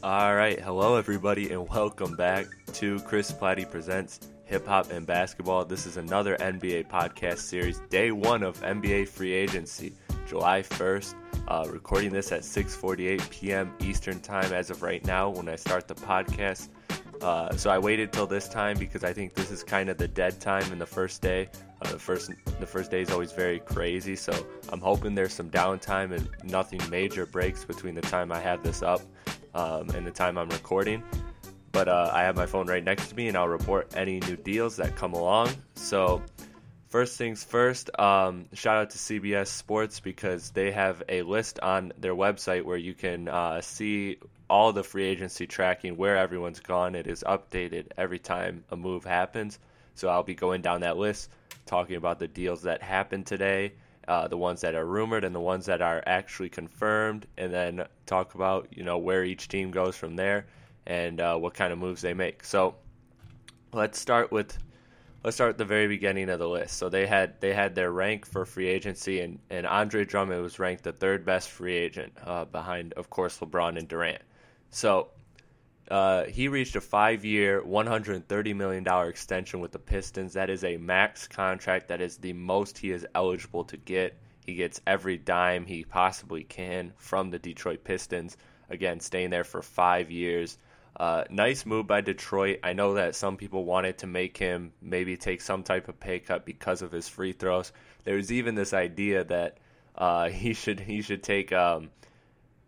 All right, hello everybody, and welcome back to Chris Platte Presents Hip Hop and Basketball. This is another NBA podcast series, day one of NBA free agency, July 1st. Uh, recording this at 6:48 p.m. Eastern Time as of right now when I start the podcast. Uh, so I waited till this time because I think this is kind of the dead time in the first day. Uh, the first the first day is always very crazy, so I'm hoping there's some downtime and nothing major breaks between the time I have this up um, and the time I'm recording. But uh, I have my phone right next to me, and I'll report any new deals that come along. So first things first, um, shout out to CBS Sports because they have a list on their website where you can uh, see all the free agency tracking, where everyone's gone. It is updated every time a move happens. So I'll be going down that list, talking about the deals that happened today, uh, the ones that are rumored and the ones that are actually confirmed, and then talk about you know where each team goes from there and uh, what kind of moves they make. So let's start with let's start at the very beginning of the list. So they had they had their rank for free agency, and, and Andre Drummond was ranked the third best free agent uh, behind, of course, LeBron and Durant. So uh, he reached a five-year, $130 million extension with the Pistons. That is a max contract. That is the most he is eligible to get. He gets every dime he possibly can from the Detroit Pistons. Again, staying there for five years. Uh, nice move by Detroit. I know that some people wanted to make him maybe take some type of pay cut because of his free throws. There's even this idea that uh, he should he should take um,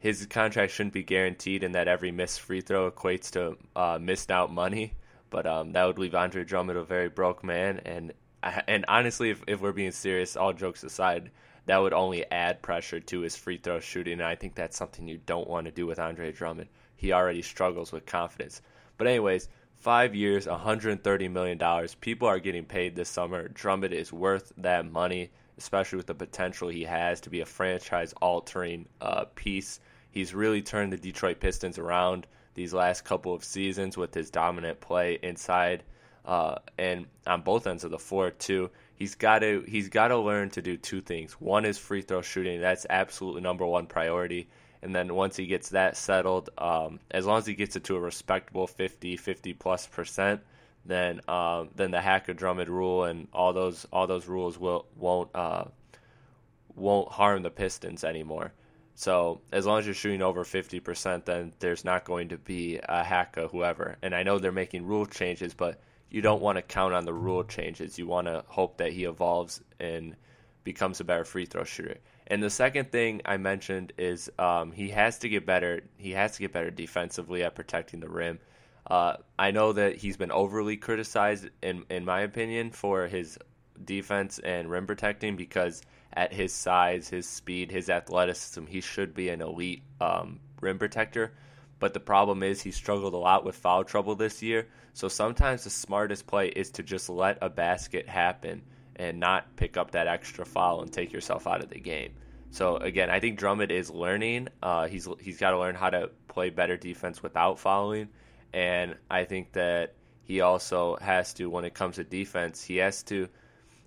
his contract shouldn't be guaranteed, and that every missed free throw equates to uh, missed out money. But um, that would leave Andre Drummond a very broke man. And and honestly, if, if we're being serious, all jokes aside, that would only add pressure to his free throw shooting. And I think that's something you don't want to do with Andre Drummond. He already struggles with confidence. But anyways, five years, 130 million dollars. People are getting paid this summer. Drummond is worth that money, especially with the potential he has to be a franchise-altering uh, piece He's really turned the Detroit Pistons around these last couple of seasons with his dominant play inside uh, and on both ends of the floor too. He's got to he's got to learn to do two things. One is free throw shooting. That's absolutely number one priority. And then once he gets that settled, um, as long as he gets it to a respectable 50, 50 plus percent, then um, then the Hack-a-Drummond rule and all those all those rules will won't uh, won't harm the Pistons anymore. So as long as you're shooting over 50%, then there's not going to be a hack of whoever. And I know they're making rule changes, but you don't want to count on the rule changes. You want to hope that he evolves and becomes a better free throw shooter. And the second thing I mentioned is um, he has to get better. He has to get better defensively at protecting the rim. Uh, I know that he's been overly criticized, in in my opinion, for his defense and rim protecting because at his size, his speed, his athleticism, he should be an elite um, rim protector. But the problem is he struggled a lot with foul trouble this year. So sometimes the smartest play is to just let a basket happen and not pick up that extra foul and take yourself out of the game. So again, I think Drummond is learning. Uh, he's he's got to learn how to play better defense without fouling, and I think that he also has to, when it comes to defense, he has to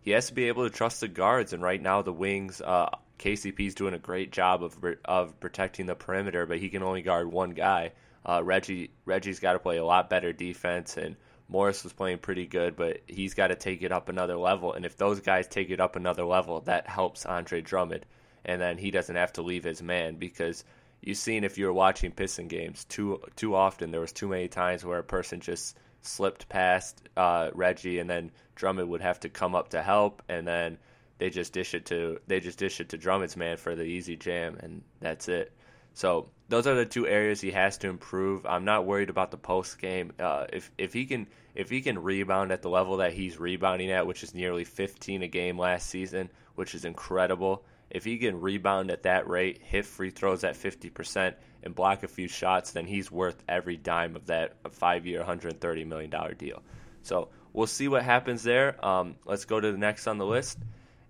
he has to be able to trust the guards. And right now, the wings, uh, KCP's doing a great job of of protecting the perimeter, but he can only guard one guy. Uh, Reggie Reggie's got to play a lot better defense, and Morris was playing pretty good, but he's got to take it up another level. And if those guys take it up another level, that helps Andre Drummond, and then he doesn't have to leave his man because you've seen if you were watching Piston games too too often, there was too many times where a person just slipped past uh, Reggie, and then Drummond would have to come up to help, and then they just dish it to they just dish it to Drummond's man for the easy jam, and that's it. So those are the two areas he has to improve. I'm not worried about the post game. Uh, if if he can if he can rebound at the level that he's rebounding at, which is nearly 15 a game last season, which is incredible. If he can rebound at that rate, hit free throws at 50%, and block a few shots, then he's worth every dime of that five-year, $130 million deal. So we'll see what happens there. Um, let's go to the next on the list.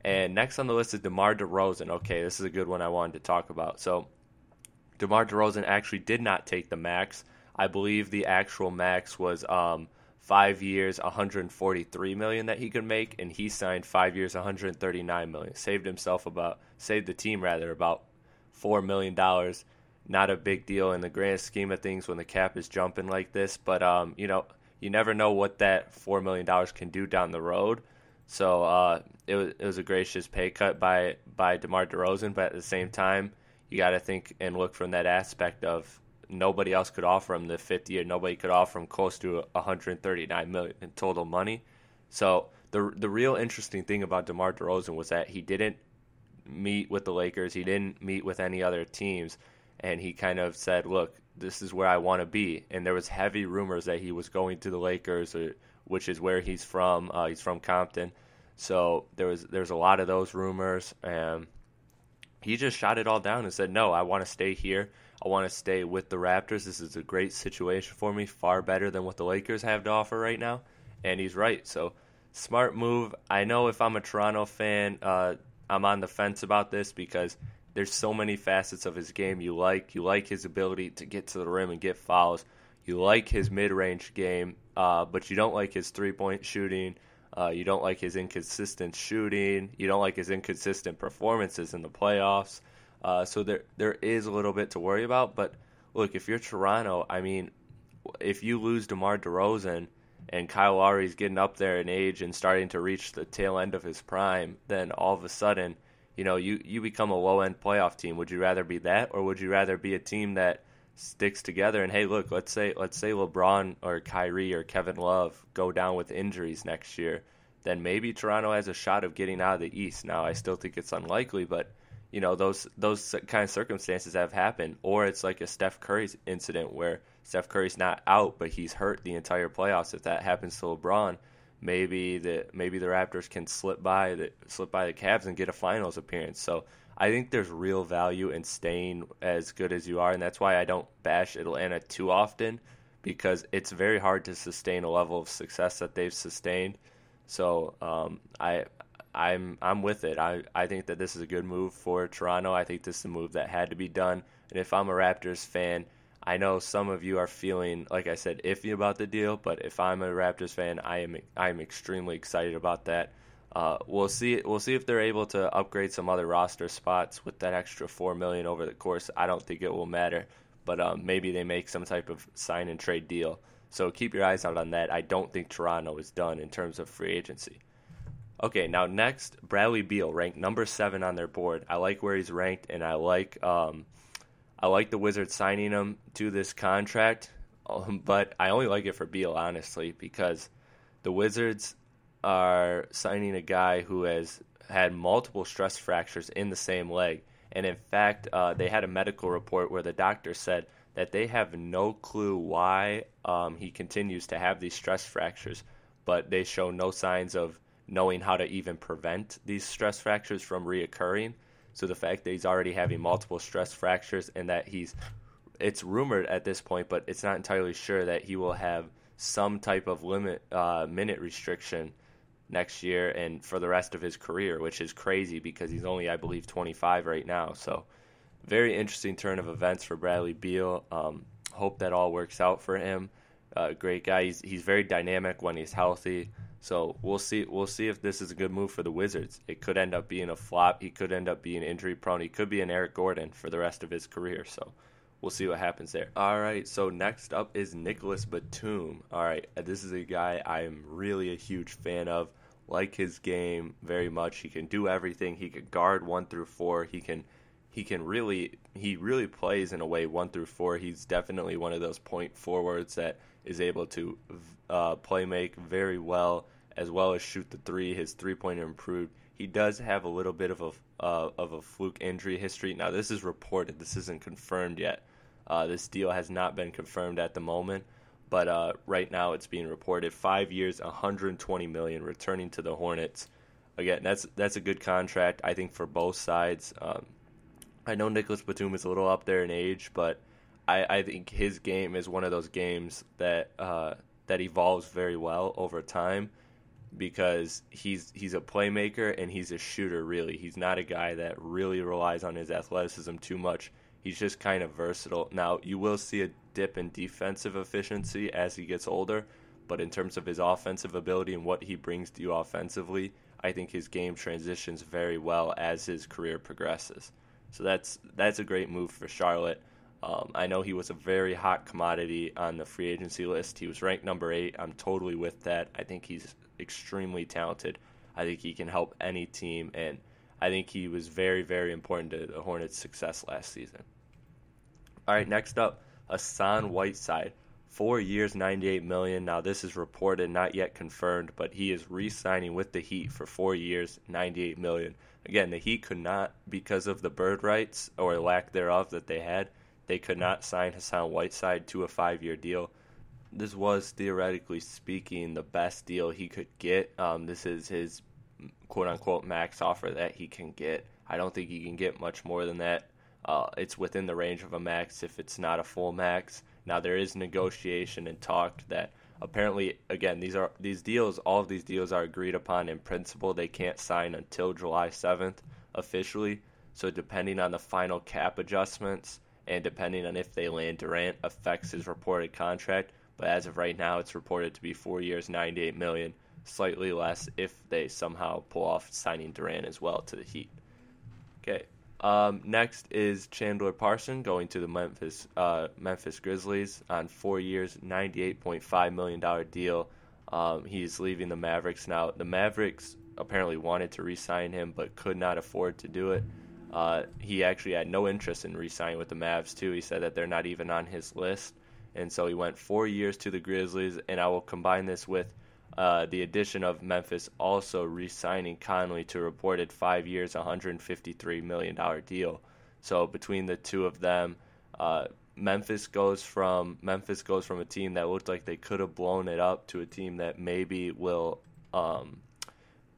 And next on the list is DeMar DeRozan. Okay, this is a good one I wanted to talk about. So DeMar DeRozan actually did not take the max. I believe the actual max was um, five years, 143 million that he could make, and he signed five years, 139 million. Saved himself about, saved the team rather about four million dollars. not a big deal in the grand scheme of things when the cap is jumping like this. But um, you know, you never know what that four million dollars can do down the road. So uh, it was it was a gracious pay cut by by DeMar DeRozan, but at the same time, you got to think and look from that aspect of nobody else could offer him the 50 or nobody could offer him close to 139 million in total money. So the the real interesting thing about DeMar DeRozan was that he didn't meet with the Lakers, he didn't meet with any other teams, and he kind of said, "Look, this is where I want to be." And there was heavy rumors that he was going to the Lakers, or, which is where he's from. Uh, he's from Compton, so there was there's a lot of those rumors, and he just shot it all down and said, "No, I want to stay here. I want to stay with the Raptors. This is a great situation for me, far better than what the Lakers have to offer right now." And he's right. So smart move. I know if I'm a Toronto fan, uh, I'm on the fence about this because there's so many facets of his game you like. You like his ability to get to the rim and get fouls. You like his mid-range game, uh, but you don't like his three-point shooting. Uh, you don't like his inconsistent shooting. You don't like his inconsistent performances in the playoffs. Uh, so there there is a little bit to worry about. But look, if you're Toronto, I mean, if you lose DeMar DeRozan and Kyle Lowry's getting up there in age and starting to reach the tail end of his prime, then all of a sudden, you know, you, you become a low end playoff team. Would you rather be that, or would you rather be a team that sticks together and hey, look, let's say let's say LeBron or Kyrie or Kevin Love go down with injuries next year, then maybe Toronto has a shot of getting out of the East. Now, I still think it's unlikely, but you know those those kind of circumstances have happened, or it's like a Steph Curry incident where Steph Curry's not out, but he's hurt the entire playoffs. If that happens to LeBron, maybe the maybe the Raptors can slip by the slip by the Cavs and get a finals appearance. So I think there's real value in staying as good as you are, and that's why I don't bash Atlanta too often because it's very hard to sustain a level of success that they've sustained. So um, I I'm I'm with it. I, I think that this is a good move for Toronto. I think this is a move that had to be done. And if I'm a Raptors fan, I know some of you are feeling, like I said, iffy about the deal. But if I'm a Raptors fan, I am I am extremely excited about that. Uh, we'll see. We'll see if they're able to upgrade some other roster spots with that extra four million over the course. I don't think it will matter, but um, maybe they make some type of sign and trade deal. So keep your eyes out on that. I don't think Toronto is done in terms of free agency. Okay, now next, Bradley Beal ranked number seven on their board. I like where he's ranked, and I like um, I like the Wizards signing him to this contract. Um, but I only like it for Beal, honestly, because the Wizards are signing a guy who has had multiple stress fractures in the same leg, and in fact, uh, they had a medical report where the doctor said that they have no clue why um, he continues to have these stress fractures, but they show no signs of knowing how to even prevent these stress fractures from reoccurring. So the fact that he's already having multiple stress fractures and that he's it's rumored at this point, but it's not entirely sure that he will have some type of limit uh, minute restriction next year and for the rest of his career, which is crazy because he's only, I believe, 25 right now. So very interesting turn of events for Bradley Beal. Um, hope that all works out for him. Uh, great guy. He's he's very dynamic when he's healthy. So we'll see. We'll see if this is a good move for the Wizards. It could end up being a flop. He could end up being injury prone. He could be an Eric Gordon for the rest of his career. So we'll see what happens there. All right. So next up is Nicholas Batum. All right. Uh, this is a guy I am really a huge fan of. Like his game very much. He can do everything. He can guard one through four. He can. He can really. He really plays in a way one through four. He's definitely one of those point forwards that is able to uh, play make very well as well as shoot the three. His three pointer improved. He does have a little bit of a uh, of a fluke injury history. Now this is reported. This isn't confirmed yet. Uh, this deal has not been confirmed at the moment, but uh, right now it's being reported. Five years, 120 million, returning to the Hornets. Again, that's that's a good contract. I think for both sides. Um, I know Nicholas Batum is a little up there in age, but I, I think his game is one of those games that uh, that evolves very well over time because he's he's a playmaker and he's a shooter really. He's not a guy that really relies on his athleticism too much. He's just kind of versatile. Now, you will see a dip in defensive efficiency as he gets older, but in terms of his offensive ability and what he brings to you offensively, I think his game transitions very well as his career progresses. So that's that's a great move for Charlotte. Um, I know he was a very hot commodity on the free agency list. He was ranked number eight. I'm totally with that. I think he's extremely talented. I think he can help any team, and I think he was very, very important to the Hornets' success last season. All right, next up, Hassan Whiteside. Four years, 98 million. Now this is reported, not yet confirmed, but he is re-signing with the Heat for four years, 98 million. Again, the Heat could not, because of the bird rights or lack thereof that they had, they could not sign Hassan Whiteside to a five-year deal. This was theoretically speaking the best deal he could get. Um, this is his quote-unquote max offer that he can get. I don't think he can get much more than that. Uh, it's within the range of a max if it's not a full max. Now there is negotiation and talk that apparently again these are these deals all of these deals are agreed upon in principle. They can't sign until July 7th officially. So depending on the final cap adjustments and depending on if they land Durant affects his reported contract. But as of right now, it's reported to be four years, 98 million, slightly less if they somehow pull off signing Durant as well to the Heat. Okay, um, next is Chandler Parson going to the Memphis uh, Memphis Grizzlies on four years, $98.5 million deal. Um, he's leaving the Mavericks now. The Mavericks apparently wanted to re-sign him, but could not afford to do it. Uh, he actually had no interest in re-signing with the Mavs too. He said that they're not even on his list, and so he went four years to the Grizzlies. And I will combine this with uh, the addition of Memphis also re-signing Conley to a reported five years, $153 million deal. So between the two of them, uh, Memphis goes from Memphis goes from a team that looked like they could have blown it up to a team that maybe will um,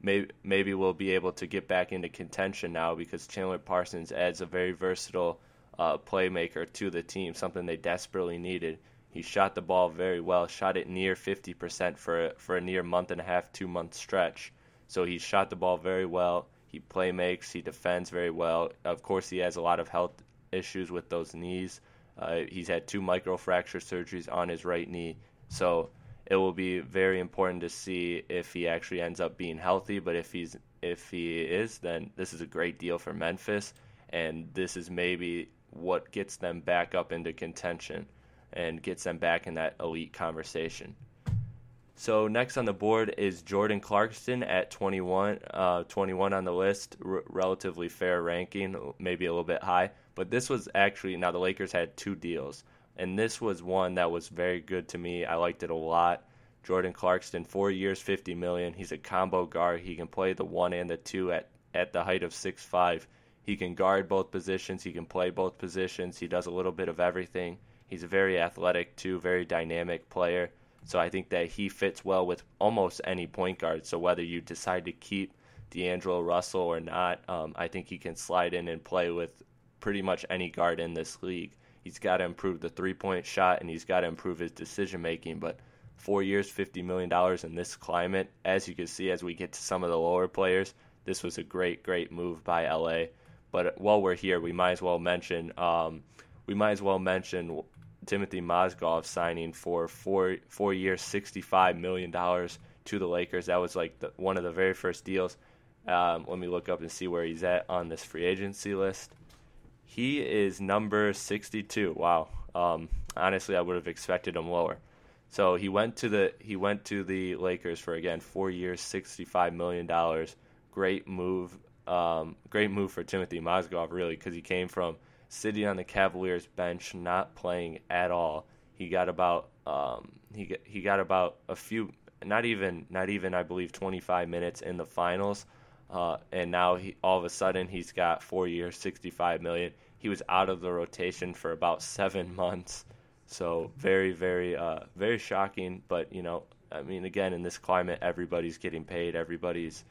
maybe maybe will be able to get back into contention now because Chandler Parsons adds a very versatile uh, playmaker to the team, something they desperately needed. He shot the ball very well, shot it near 50% for a, for a near month and a half, two month stretch. So he shot the ball very well. He play makes, he defends very well. Of course, he has a lot of health issues with those knees. Uh, he's had two microfracture surgeries on his right knee. So it will be very important to see if he actually ends up being healthy. But if he's if he is, then this is a great deal for Memphis, and this is maybe what gets them back up into contention and gets them back in that elite conversation. So next on the board is Jordan Clarkson at 21, uh, 21 on the list, R- relatively fair ranking, maybe a little bit high. But this was actually now the Lakers had two deals, and this was one that was very good to me. I liked it a lot. Jordan Clarkson, four years, 50 million. He's a combo guard. He can play the one and the two at at the height of six five. He can guard both positions. He can play both positions. He does a little bit of everything. He's a very athletic too, very dynamic player. So I think that he fits well with almost any point guard. So whether you decide to keep D'Angelo Russell or not, um, I think he can slide in and play with pretty much any guard in this league. He's got to improve the three point shot and he's got to improve his decision making. But four years, $50 million in this climate, as you can see as we get to some of the lower players, this was a great, great move by LA. But while we're here, we might as well mention. Um, we might as well mention Timothy Mozgov signing for four four years, sixty five million dollars to the Lakers. That was like the, one of the very first deals. Um, let me look up and see where he's at on this free agency list. He is number sixty two. Wow. Um, honestly, I would have expected him lower. So he went to the he went to the Lakers for again four years, sixty five million dollars. Great move. Um, great move for Timothy Mozgov, really, because he came from sitting on the Cavaliers bench, not playing at all. He got about um, he he got about a few, not even not even I believe 25 minutes in the finals, uh, and now he all of a sudden he's got four years, 65 million. He was out of the rotation for about seven months, so very very uh, very shocking. But you know, I mean, again in this climate, everybody's getting paid, everybody's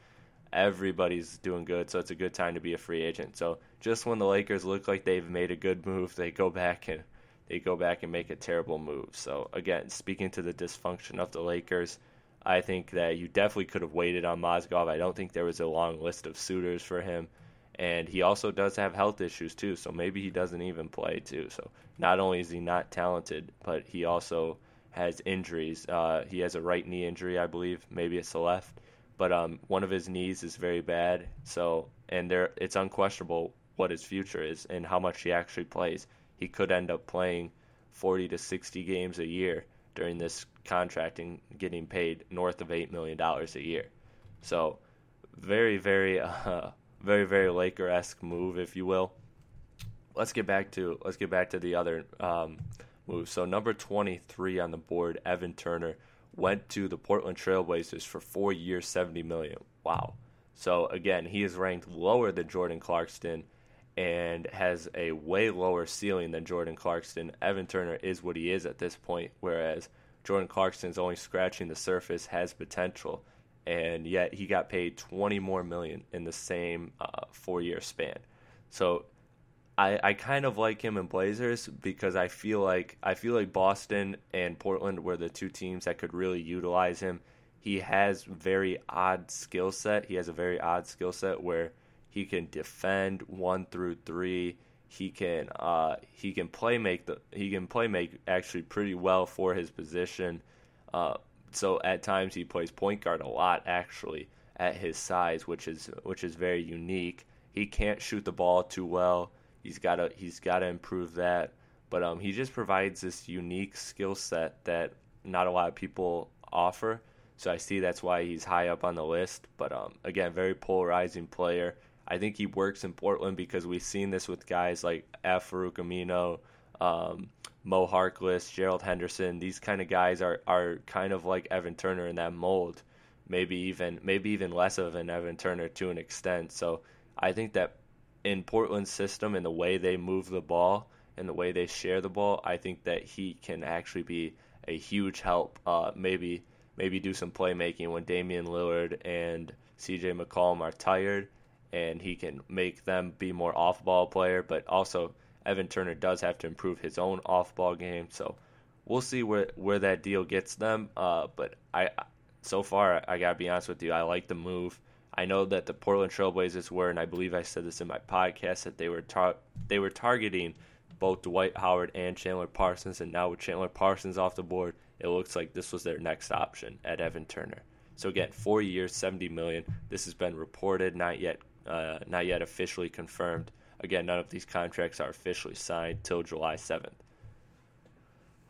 everybody's doing good, so it's a good time to be a free agent. So just when the Lakers look like they've made a good move, they go back and they go back and make a terrible move. So again, speaking to the dysfunction of the Lakers, I think that you definitely could have waited on Mozgov. I don't think there was a long list of suitors for him. And he also does have health issues too, so maybe he doesn't even play too. So not only is he not talented, but he also has injuries. Uh, he has a right knee injury, I believe. Maybe it's the left but um, one of his knees is very bad. So, and there, it's unquestionable what his future is and how much he actually plays. he could end up playing 40 to 60 games a year during this contract and getting paid north of $8 million a year. So, very, very, uh, very, very Laker esque move, if you will. Let's get back to let's get back to the other um, moves. So number 23 on the board, Evan Turner went to the Portland Trailblazers for four years, 70 million. Wow. So again, he is ranked lower than Jordan Clarkson and has a way lower ceiling than Jordan Clarkson. Evan Turner is what he is at this point, whereas Jordan Clarkson's only scratching the surface, has potential, and yet he got paid 20 more million in the same uh, four-year span. So I, I kind of like him in Blazers because I feel like I feel like Boston and Portland were the two teams that could really utilize him. He has very odd skill set. He has a very odd skill set where he can defend one through three. He can uh, he can play make the he can play make actually pretty well for his position. Uh, so at times he plays point guard a lot actually at his size, which is which is very unique. He can't shoot the ball too well. He's got to he's got to improve that. But um, he just provides this unique skill set that not a lot of people offer. So I see that's why he's high up on the list. But um, again, very polarizing player. I think he works in Portland because we've seen this with guys like Al-Farouq Aminu, um, Mo Harkless, Gerald Henderson. These kind of guys are, are kind of like Evan Turner in that mold. Maybe even maybe even less of an Evan Turner to an extent. So I think that in Portland's system and the way they move the ball and the way they share the ball, I think that he can actually be a huge help. Uh, maybe maybe do some playmaking when Damian Lillard and C.J. McCollum are tired and he can make them be more off ball player. But also, Evan Turner does have to improve his own off ball game. So we'll see where where that deal gets them. Uh, but I so far I gotta be honest with you, I like the move. I know that the Portland Trailblazers were, and I believe I said this in my podcast, that they were tar- they were targeting both Dwight Howard and Chandler Parsons, and now with Chandler Parsons off the board, it looks like this was their next option at Evan Turner. So again, four years, seventy million. This has been reported, not yet uh, not yet officially confirmed. Again, none of these contracts are officially signed till July 7th.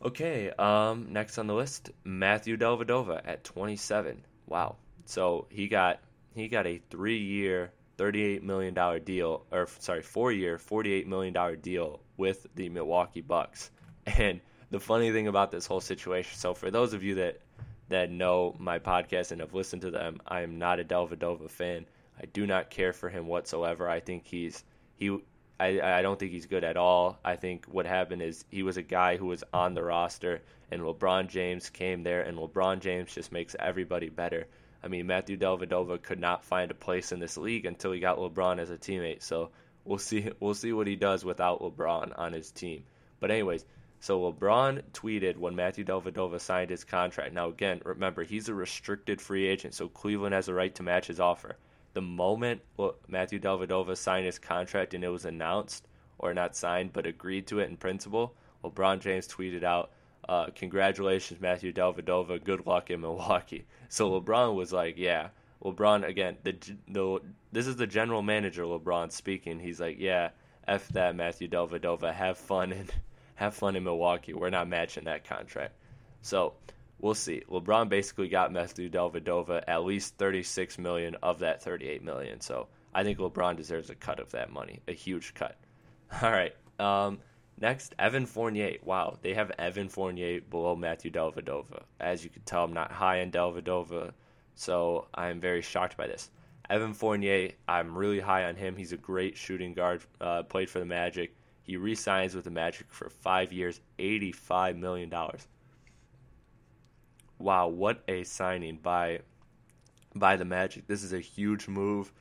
Okay, um, next on the list, Matthew Dellavedova at 27. Wow. So he got he got a three-year, $38 million deal, or sorry, four-year, $48 million deal with the Milwaukee Bucks. And the funny thing about this whole situation, so for those of you that that know my podcast and have listened to them, I am not a Dellavedova fan. I do not care for him whatsoever. I think he's he. I, I don't think he's good at all. I think what happened is he was a guy who was on the roster, and LeBron James came there, and LeBron James just makes everybody better. I mean, Matthew Dellavedova could not find a place in this league until he got LeBron as a teammate. So we'll see. We'll see what he does without LeBron on his team. But anyways, so LeBron tweeted when Matthew Dellavedova signed his contract. Now again, remember he's a restricted free agent, so Cleveland has a right to match his offer the moment Matthew Dellavedova signed his contract and it was announced, or not signed, but agreed to it in principle, LeBron James tweeted out, uh, "Congratulations, Matthew Dellavedova. Good luck in Milwaukee." So LeBron was like, "Yeah." LeBron again. The the this is the general manager LeBron speaking. He's like, "Yeah, f that, Matthew Dellavedova. Have fun and have fun in Milwaukee. We're not matching that contract." So we'll see. LeBron basically got Matthew Dellavedova at least 36 million of that 38 million. So I think LeBron deserves a cut of that money, a huge cut. All right. Um, next, Evan Fournier. Wow, they have Evan Fournier below Matthew Dellavedova. As you can tell, I'm not high on Dellavedova, so I'm very shocked by this. Evan Fournier, I'm really high on him. He's a great shooting guard. Uh, played for the Magic. He re-signs with the Magic for five years, $85 million wow, what a signing by by the Magic. This is a huge move.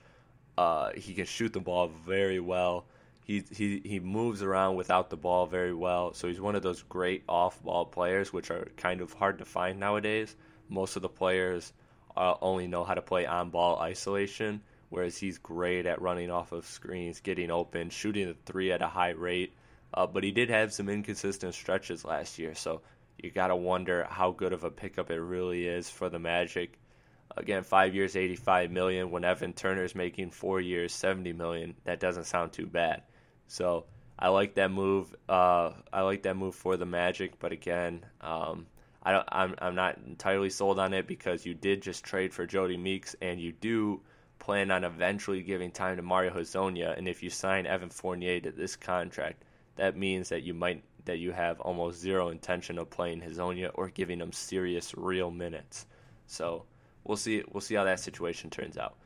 Uh, he can shoot the ball very well. He, he he moves around without the ball very well. So he's one of those great off-ball players, which are kind of hard to find nowadays. Most of the players uh, only know how to play on-ball isolation, whereas he's great at running off of screens, getting open, shooting the three at a high rate. Uh, but he did have some inconsistent stretches last year, so you got to wonder how good of a pickup it really is for the Magic. Again, five years, 85 million. When Evan Turner's making four years, 70 million, that doesn't sound too bad. So I like that move. Uh, I like that move for the Magic, but again, um, I don't, I'm I'm not entirely sold on it because you did just trade for Jodie Meeks, and you do plan on eventually giving time to Mario Hezonja. And if you sign Evan Fournier to this contract, that means that you might that you have almost zero intention of playing Hezonja or giving him serious, real minutes. So we'll see. We'll see how that situation turns out.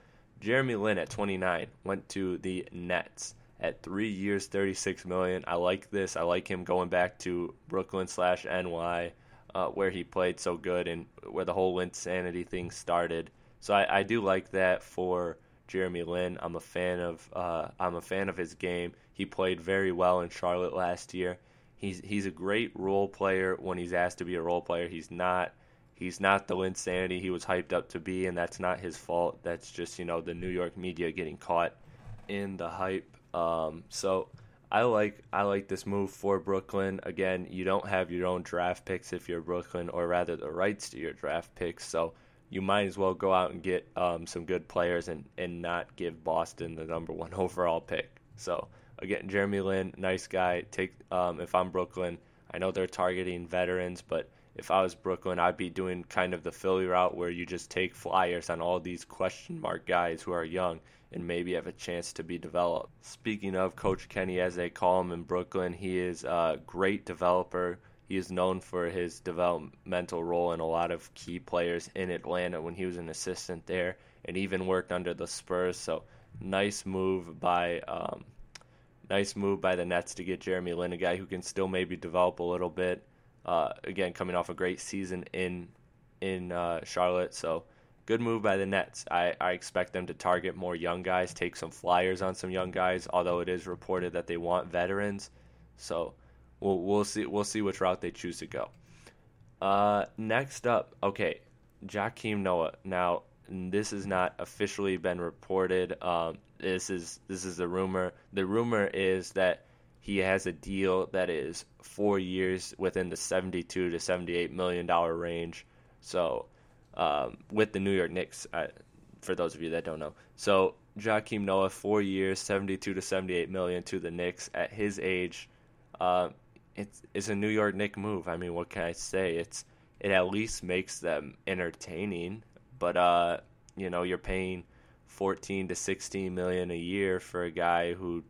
Jeremy Lin at 29 went to the Nets at three years, 36 million. I like this. I like him going back to Brooklyn slash NY, uh, where he played so good and where the whole insanity thing started. So I, I do like that for Jeremy Lin. I'm a fan of uh, I'm a fan of his game. He played very well in Charlotte last year. He's he's a great role player when he's asked to be a role player. He's not he's not the insanity he was hyped up to be, and that's not his fault. That's just you know the New York media getting caught in the hype. Um, so I like I like this move for Brooklyn. Again, you don't have your own draft picks if you're Brooklyn, or rather the rights to your draft picks. So you might as well go out and get um, some good players and, and not give Boston the number one overall pick. So again, Jeremy Lin, nice guy. Take um, if I'm Brooklyn, I know they're targeting veterans, but if I was Brooklyn, I'd be doing kind of the Philly route where you just take flyers on all these question mark guys who are young and maybe have a chance to be developed. Speaking of Coach Kenny, as they call him in Brooklyn, he is a great developer. He is known for his developmental role in a lot of key players in Atlanta when he was an assistant there, and even worked under the Spurs. So nice move by um, nice move by the Nets to get Jeremy Lin, a guy who can still maybe develop a little bit. Uh, again, coming off a great season in in uh, Charlotte, so good move by the Nets. I, I expect them to target more young guys, take some flyers on some young guys. Although it is reported that they want veterans, so we'll we'll see we'll see which route they choose to go. Uh, next up, okay, Joakim Noah. Now this has not officially been reported. Um, this is this is the rumor. The rumor is that he has a deal that is four years within the seventy-two to seventy-eight million dollar range. So um, with the New York Knicks. I, for those of you that don't know, so Joakim Noah, four years, seventy-two to seventy-eight million to the Knicks at his age. Uh, it's it's a New York Knick move. I mean, what can I say? It's it at least makes them entertaining. But uh, you know, you're paying fourteen to sixteen million a year for a guy who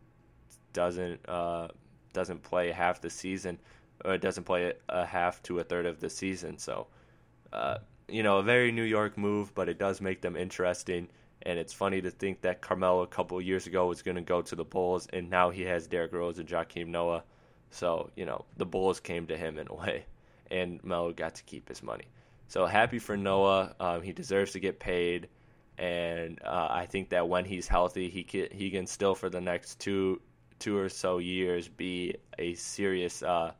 doesn't uh, doesn't play half the season, or doesn't play a half to a third of the season. So, uh, you know, a very New York move, but it does make them interesting. And it's funny to think that Carmelo a couple years ago was going to go to the Bulls, and now he has Derrick Rose and Joakim Noah. So, you know, the Bulls came to him in a way, and Melo got to keep his money. So happy for Noah. Um, he deserves to get paid, and uh, I think that when he's healthy, he can he can still for the next two two or so years be a serious uh,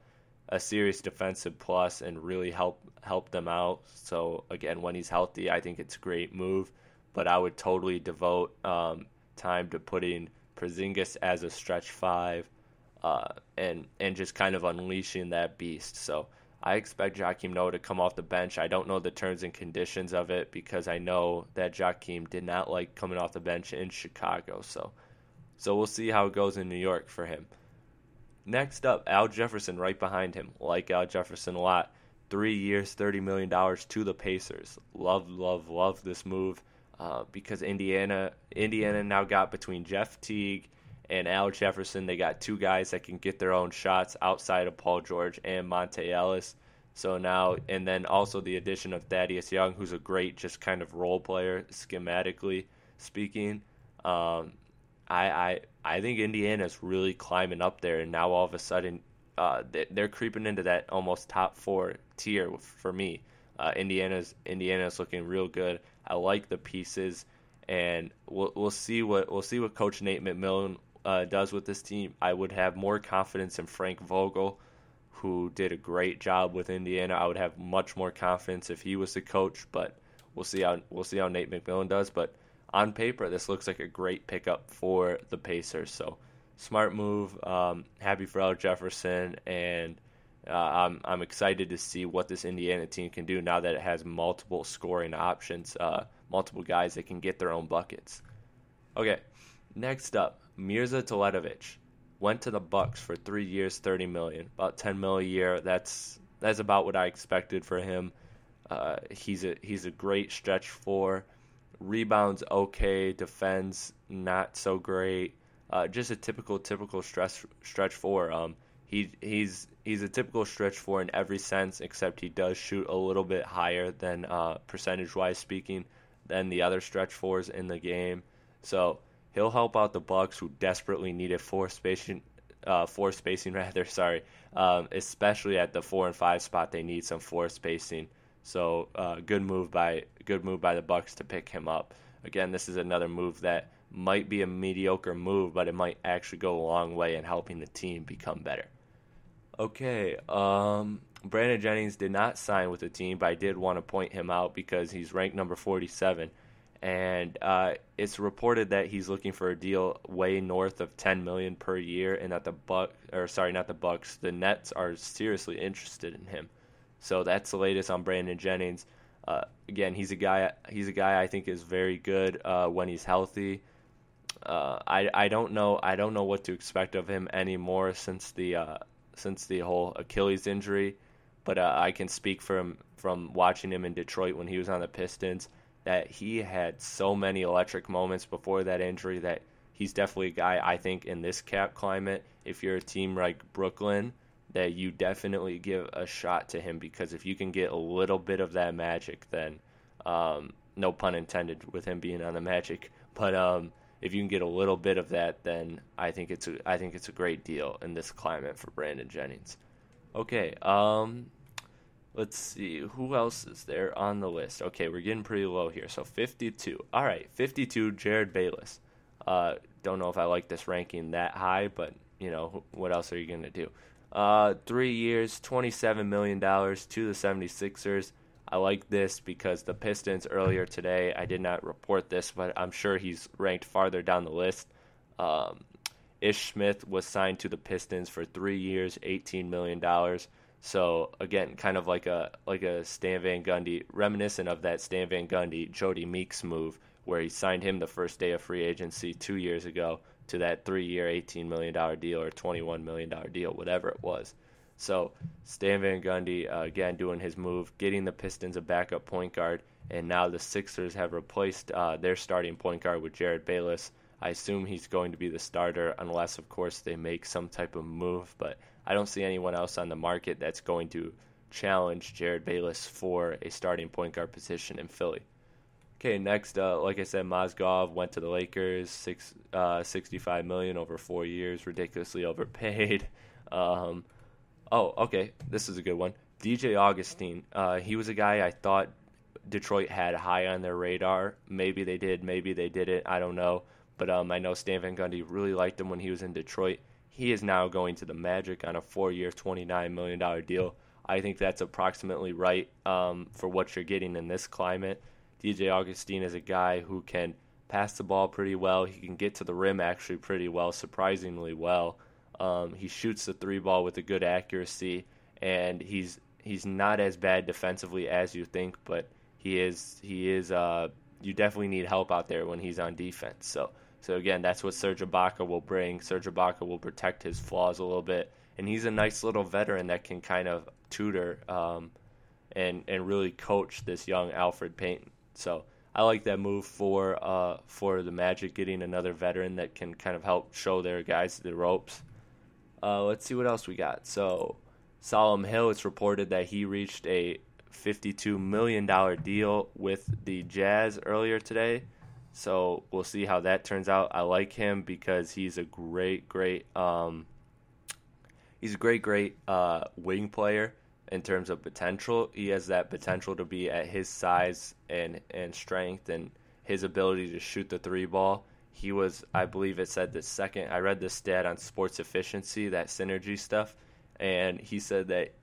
a serious defensive plus and really help help them out. So again, when he's healthy, I think it's a great move. But I would totally devote um, time to putting Porzingis as a stretch five, uh, and and just kind of unleashing that beast. So I expect Joakim Noah to come off the bench. I don't know the terms and conditions of it because I know that Joakim did not like coming off the bench in Chicago. So so we'll see how it goes in New York for him. Next up, Al Jefferson right behind him. Like Al Jefferson a lot. Three years, $30 million to the Pacers. Love, love, love this move uh, because Indiana Indiana now got between Jeff Teague and Al Jefferson. They got two guys that can get their own shots outside of Paul George and Monta Ellis. So now, and then also the addition of Thaddeus Young, who's a great just kind of role player, schematically speaking. Um, I, I I think Indiana's really climbing up there, and now all of a sudden, uh, they're creeping into that almost top four tier for me. Uh, Indiana's Indiana's looking real good. I like the pieces, and we'll we'll see what we'll see what Coach Nate McMillan uh, does with this team. I would have more confidence in Frank Vogel, who did a great job with Indiana. I would have much more confidence if he was the coach, but we'll see how we'll see how Nate McMillan does. But on paper, this looks like a great pickup for the Pacers. So smart move. Um, happy for Al Jefferson, and uh, I'm I'm excited to see what this Indiana team can do now that it has multiple scoring options, uh, multiple guys that can get their own buckets. Okay, next up, Mirza Teletovic. went to the Bucks for three years, thirty million, about ten mil a year. That's that's about what I expected for him. Uh, he's a he's a great stretch four. Rebounds okay, defends not so great. Uh, just a typical typical stretch stretch four. Um, he he's he's a typical stretch four in every sense, except he does shoot a little bit higher than uh, percentage wise speaking than the other stretch fours in the game. So he'll help out the Bucks who desperately needed four spacing, uh, four spacing rather. Sorry, um, especially at the four and five spot, they need some floor spacing. So uh, good move by good move by the Bucks to pick him up. Again, this is another move that might be a mediocre move, but it might actually go a long way in helping the team become better. Okay, um, Brandon Jennings did not sign with the team, but I did want to point him out because he's ranked number 47 and uh, it's reported that he's looking for a deal way north of 10 million per year, and that the Buck or sorry, not the Bucks, the Nets are seriously interested in him. So that's the latest on Brandon Jennings. Uh, again, he's a guy. He's a guy I think is very good uh, when he's healthy. Uh, I I don't know I don't know what to expect of him anymore since the uh, since the whole Achilles injury, but uh, I can speak from from watching him in Detroit when he was on the Pistons that he had so many electric moments before that injury that he's definitely a guy I think in this cap climate, if you're a team like Brooklyn, that you definitely give a shot to him because if you can get a little bit of that magic, then um, no pun intended with him being on the Magic, but um, if you can get a little bit of that, then I think it's a I think it's a great deal in this climate for Brandon Jennings. Okay, um, Let's see who else is there on the list. Okay, we're getting pretty low here. So 52. All right, 52. Jerryd Bayless. Uh, don't know if I like this ranking that high, but you know what else are you gonna do? Uh, three years, 27 million dollars to the 76ers. I like this because the Pistons earlier today. I did not report this, but I'm sure he's ranked farther down the list. Um, Ish Smith was signed to the Pistons for three years, 18 million dollars. So again, kind of like a like a Stan Van Gundy, reminiscent of that Stan Van Gundy Jodie Meeks move, where he signed him the first day of free agency two years ago to that three-year, eighteen million dollar deal or twenty-one million dollar deal, whatever it was. So Stan Van Gundy uh, again doing his move, getting the Pistons a backup point guard, and now the Sixers have replaced uh, their starting point guard with Jerryd Bayless. I assume he's going to be the starter, unless of course they make some type of move, but I don't see anyone else on the market that's going to challenge Jerryd Bayless for a starting point guard position in Philly. Okay, next, uh, like I said, Mozgov went to the Lakers, six, uh, 65 million over four years, ridiculously overpaid. Um, oh, okay, this is a good one. DJ Augustin, uh, he was a guy I thought Detroit had high on their radar. Maybe they did, maybe they didn't. I don't know. But um, I know Stan Van Gundy really liked him when he was in Detroit. He is now going to the Magic on a four-year, $29 million deal. I think that's approximately right um, for what you're getting in this climate. DJ Augustin is a guy who can pass the ball pretty well. He can get to the rim actually pretty well, surprisingly well. Um, he shoots the three ball with a good accuracy, and he's he's not as bad defensively as you think, but he is he is. Uh, you definitely need help out there when he's on defense. So so again, that's what Serge Ibaka will bring. Serge Ibaka will protect his flaws a little bit, and he's a nice little veteran that can kind of tutor um, and and really coach this young Elfrid Payton. So I like that move for uh, for the Magic getting another veteran that can kind of help show their guys the ropes. Uh, let's see what else we got. So Solomon Hill, it's reported that he reached a $52 million deal with the Jazz earlier today. So we'll see how that turns out. I like him because he's a great, great, um, he's a great, great uh, wing player in terms of potential. He has that potential to be at his size and and strength and his ability to shoot the three ball. He was, I believe, it said the second. I read this stat on sports efficiency, that synergy stuff, and he said that,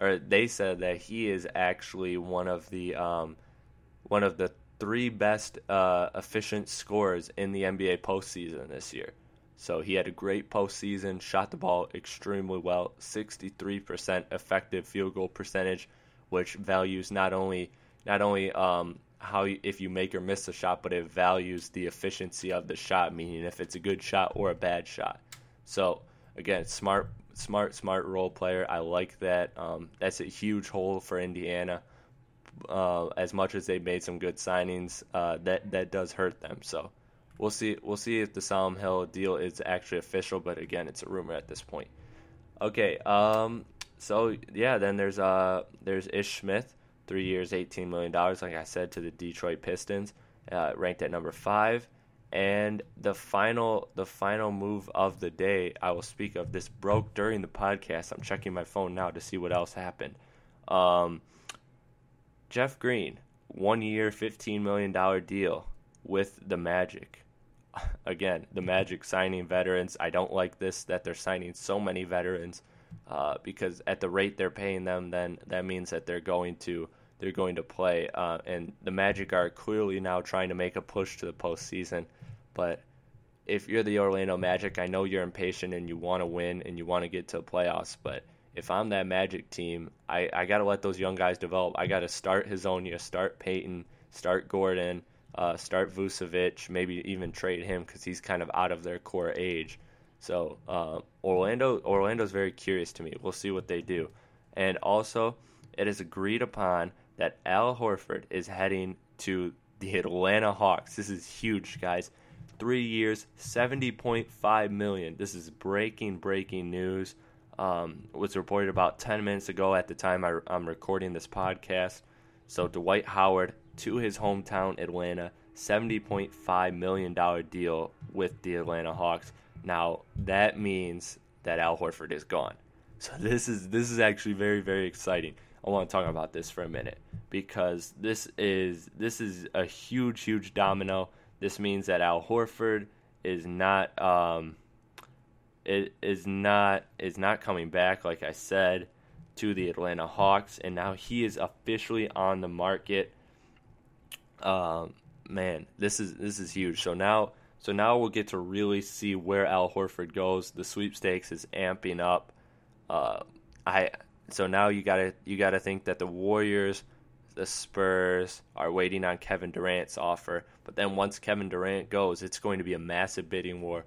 or they said that he is actually one of the um, one of the three best uh, efficient scores in the NBA postseason this year. So he had a great postseason, shot the ball extremely well, 63% effective field goal percentage, which values not only not only um, how if you make or miss a shot, but it values the efficiency of the shot, meaning if it's a good shot or a bad shot. So again, smart, smart, smart role player. I like that. Um, that's a huge hole for Indiana. Uh, as much as they made some good signings, uh, that that does hurt them. So we'll see. We'll see if the Solomon Hill deal is actually official. But again, it's a rumor at this point. Okay. Um. So yeah, then there's uh there's Ish Smith, three years, eighteen million dollars. Like I said, to the Detroit Pistons, uh, ranked at number five. And the final the final move of the day I will speak of. This broke during the podcast. I'm checking my phone now to see what else happened. Um, Jeff Green, one year, fifteen million dollar deal with the Magic. Again, the Magic signing veterans. I don't like this that they're signing so many veterans uh, because at the rate they're paying them, then that means that they're going to they're going to play. Uh, and the Magic are clearly now trying to make a push to the postseason. But if you're the Orlando Magic, I know you're impatient and you want to win and you want to get to the playoffs. But if I'm that Magic team, I, I got to let those young guys develop. I got to start Hezonja, start Payton, start Gordon, uh, start Vucevic, maybe even trade him because he's kind of out of their core age. So uh, Orlando Orlando's very curious to me. We'll see what they do. And also, it is agreed upon that Al Horford is heading to the Atlanta Hawks. This is huge, guys three years, seventy point five million. This is breaking, breaking news. Um, was reported about ten minutes ago at the time I, I'm recording this podcast. So Dwight Howard to his hometown Atlanta, seventy point five million dollar deal with the Atlanta Hawks. Now that means that Al Horford is gone. So this is this is actually very very exciting. I want to talk about this for a minute because this is this is a huge huge domino this means that Al Horford is not um, it is not is not coming back, like I said, to the Atlanta Hawks, and now he is officially on the market. Um, man, this is this is huge. So now so now we'll get to really see where Al Horford goes. The sweepstakes is amping up. Uh, I so now you gotta you gotta think that the Warriors the Spurs are waiting on Kevin Durant's offer. But then once Kevin Durant goes, it's going to be a massive bidding war.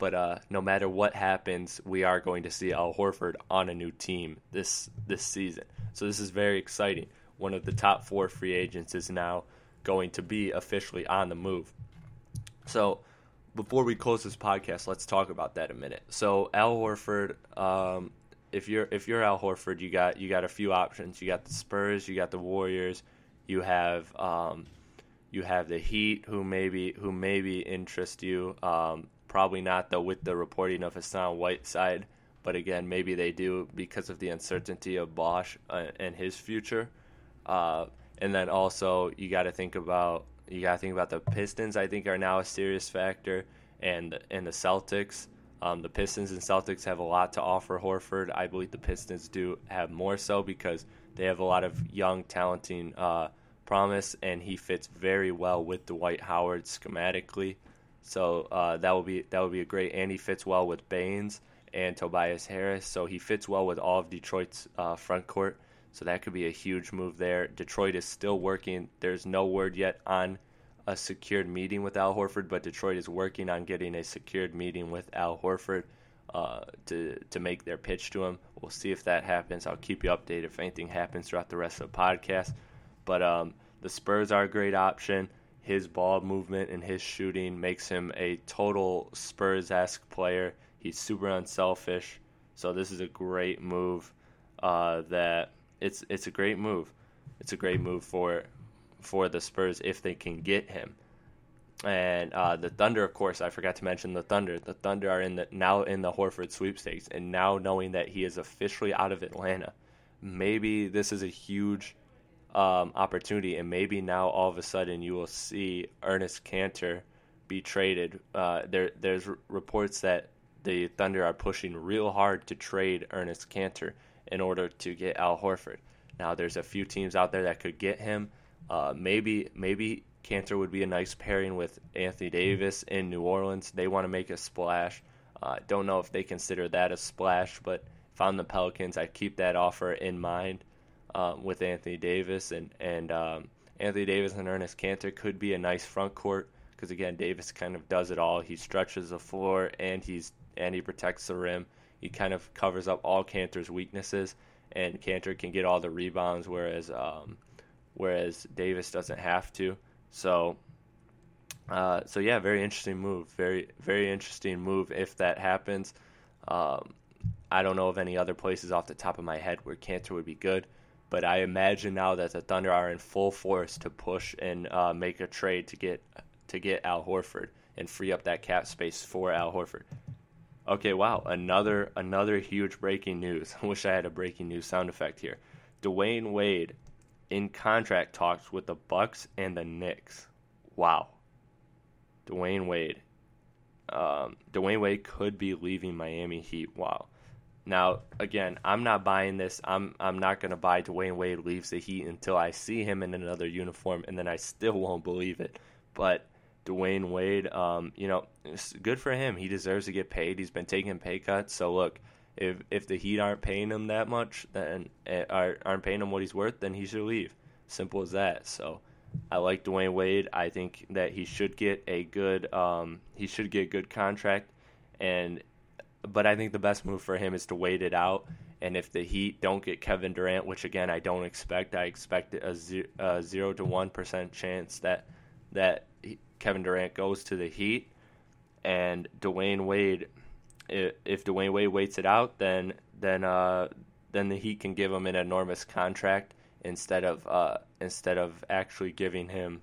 But uh, no matter what happens, we are going to see Al Horford on a new team this this season. So this is very exciting. One of the top four free agents is now going to be officially on the move. So before we close this podcast, let's talk about that a minute. So Al Horford, um, if you're if you're Al Horford, you got you got a few options. You got the Spurs, you got the Warriors, you have um, you have the Heat, who maybe who maybe interest you. Um, probably not though with the reporting of Hassan Whiteside, but again maybe they do because of the uncertainty of Bosh uh, and his future. Uh, and then also you got to think about you got to think about the Pistons. I think are now a serious factor, and and the Celtics. Um, the Pistons and Celtics have a lot to offer Horford. I believe the Pistons do have more so because they have a lot of young, talented uh, promise, and he fits very well with Dwight Howard schematically. So uh, that will be that would be a great, and he fits well with Baines and Tobias Harris. So he fits well with all of Detroit's uh, front court. So that could be a huge move there. Detroit is still working. There's no word yet on a secured meeting with Al Horford, but Detroit is working on getting a secured meeting with Al Horford uh, to to make their pitch to him. We'll see if that happens. I'll keep you updated if anything happens throughout the rest of the podcast. But um, the Spurs are a great option. His ball movement and his shooting makes him a total Spurs esque player. He's super unselfish. So this is a great move. Uh, that it's it's a great move. It's a great move for for the Spurs if they can get him. And uh, the Thunder, of course, I forgot to mention the Thunder. The Thunder are in the now in the Horford sweepstakes, and now knowing that he is officially out of Atlanta, maybe this is a huge um, opportunity, and maybe now all of a sudden you will see Enes Kanter be traded. Uh, there, there's reports that the Thunder are pushing real hard to trade Enes Kanter in order to get Al Horford. Now, there's a few teams out there that could get him. Uh, maybe maybe Kanter would be a nice pairing with Anthony Davis in New Orleans. They want to make a splash. Uh, don't know if they consider that a splash, but if I'm the Pelicans, I keep that offer in mind um, with Anthony Davis and and um, Anthony Davis and Enes Kanter could be a nice front court because again Davis kind of does it all. He stretches the floor and he's and he protects the rim. He kind of covers up all Kanter's weaknesses, and Kanter can get all the rebounds, whereas um, whereas Davis doesn't have to. So, uh, so yeah, very interesting move. Very very interesting move if that happens. Um, I don't know of any other places off the top of my head where Kanter would be good, but I imagine now that the Thunder are in full force to push and uh, make a trade to get to get Al Horford and free up that cap space for Al Horford. Okay, wow, another another huge breaking news. I wish I had a breaking news sound effect here. Dwyane Wade in contract talks with the Bucks and the Knicks. Wow. Dwyane Wade. Um, Dwyane Wade could be leaving Miami Heat. Wow. Now, again, I'm not buying this. I'm I'm not going to buy Dwyane Wade leaves the Heat until I see him in another uniform, and then I still won't believe it. But Dwyane Wade, um, you know, it's good for him. He deserves to get paid. He's been taking pay cuts. So look, if if the Heat aren't paying him that much, then uh, aren't paying him what he's worth, then he should leave. Simple as that. So I like Dwyane Wade. I think that he should get a good um, he should get a good contract, and but I think the best move for him is to wait it out. And if the Heat don't get Kevin Durant, which again I don't expect, I expect a zero, a zero to one percent chance that that Kevin Durant goes to the Heat, and Dwyane Wade. If Dwyane Wade waits it out, then then uh, then the Heat can give him an enormous contract instead of uh, instead of actually giving him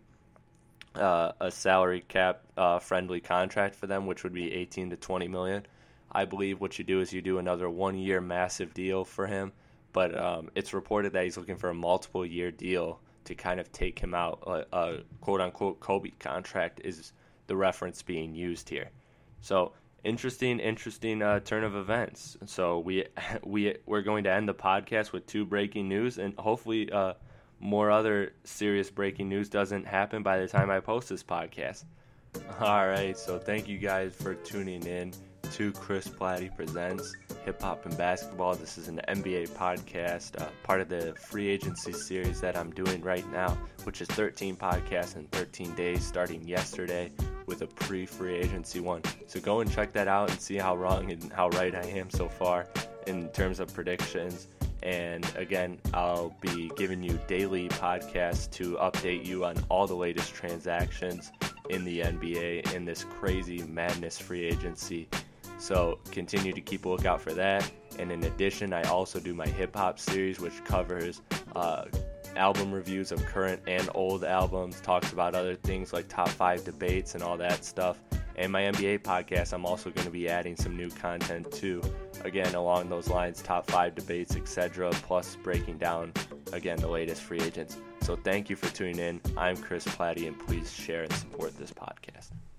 uh, a salary cap uh, friendly contract for them, which would be 18 to 20 million. I believe what you do is you do another one year massive deal for him, but um, it's reported that he's looking for a multiple year deal to kind of take him out. A, a quote unquote Kobe contract is the reference being used here. So interesting, interesting uh, turn of events. So we we we're going to end the podcast with two breaking news, and hopefully uh, more other serious breaking news doesn't happen by the time I post this podcast. All right, so thank you guys for tuning in to Chris Platty Presents Hip Hop and Basketball. This is an NBA podcast, uh, part of the free agency series that I'm doing right now, which is 13 podcasts in 13 days starting yesterday with a pre free agency one. So go and check that out and see how wrong and how right I am so far in terms of predictions. And again, I'll be giving you daily podcasts to update you on all the latest transactions in the NBA in this crazy madness free agency so continue to keep a lookout for that. And in addition, I also do my hip hop series, which covers uh, album reviews of current and old albums, talks about other things like top five debates and all that stuff. And my NBA podcast, I'm also going to be adding some new content too. Again, along those lines, top five debates, etc., plus breaking down again the latest free agents. So thank you for tuning in. I'm Chris Platty, and please share and support this podcast.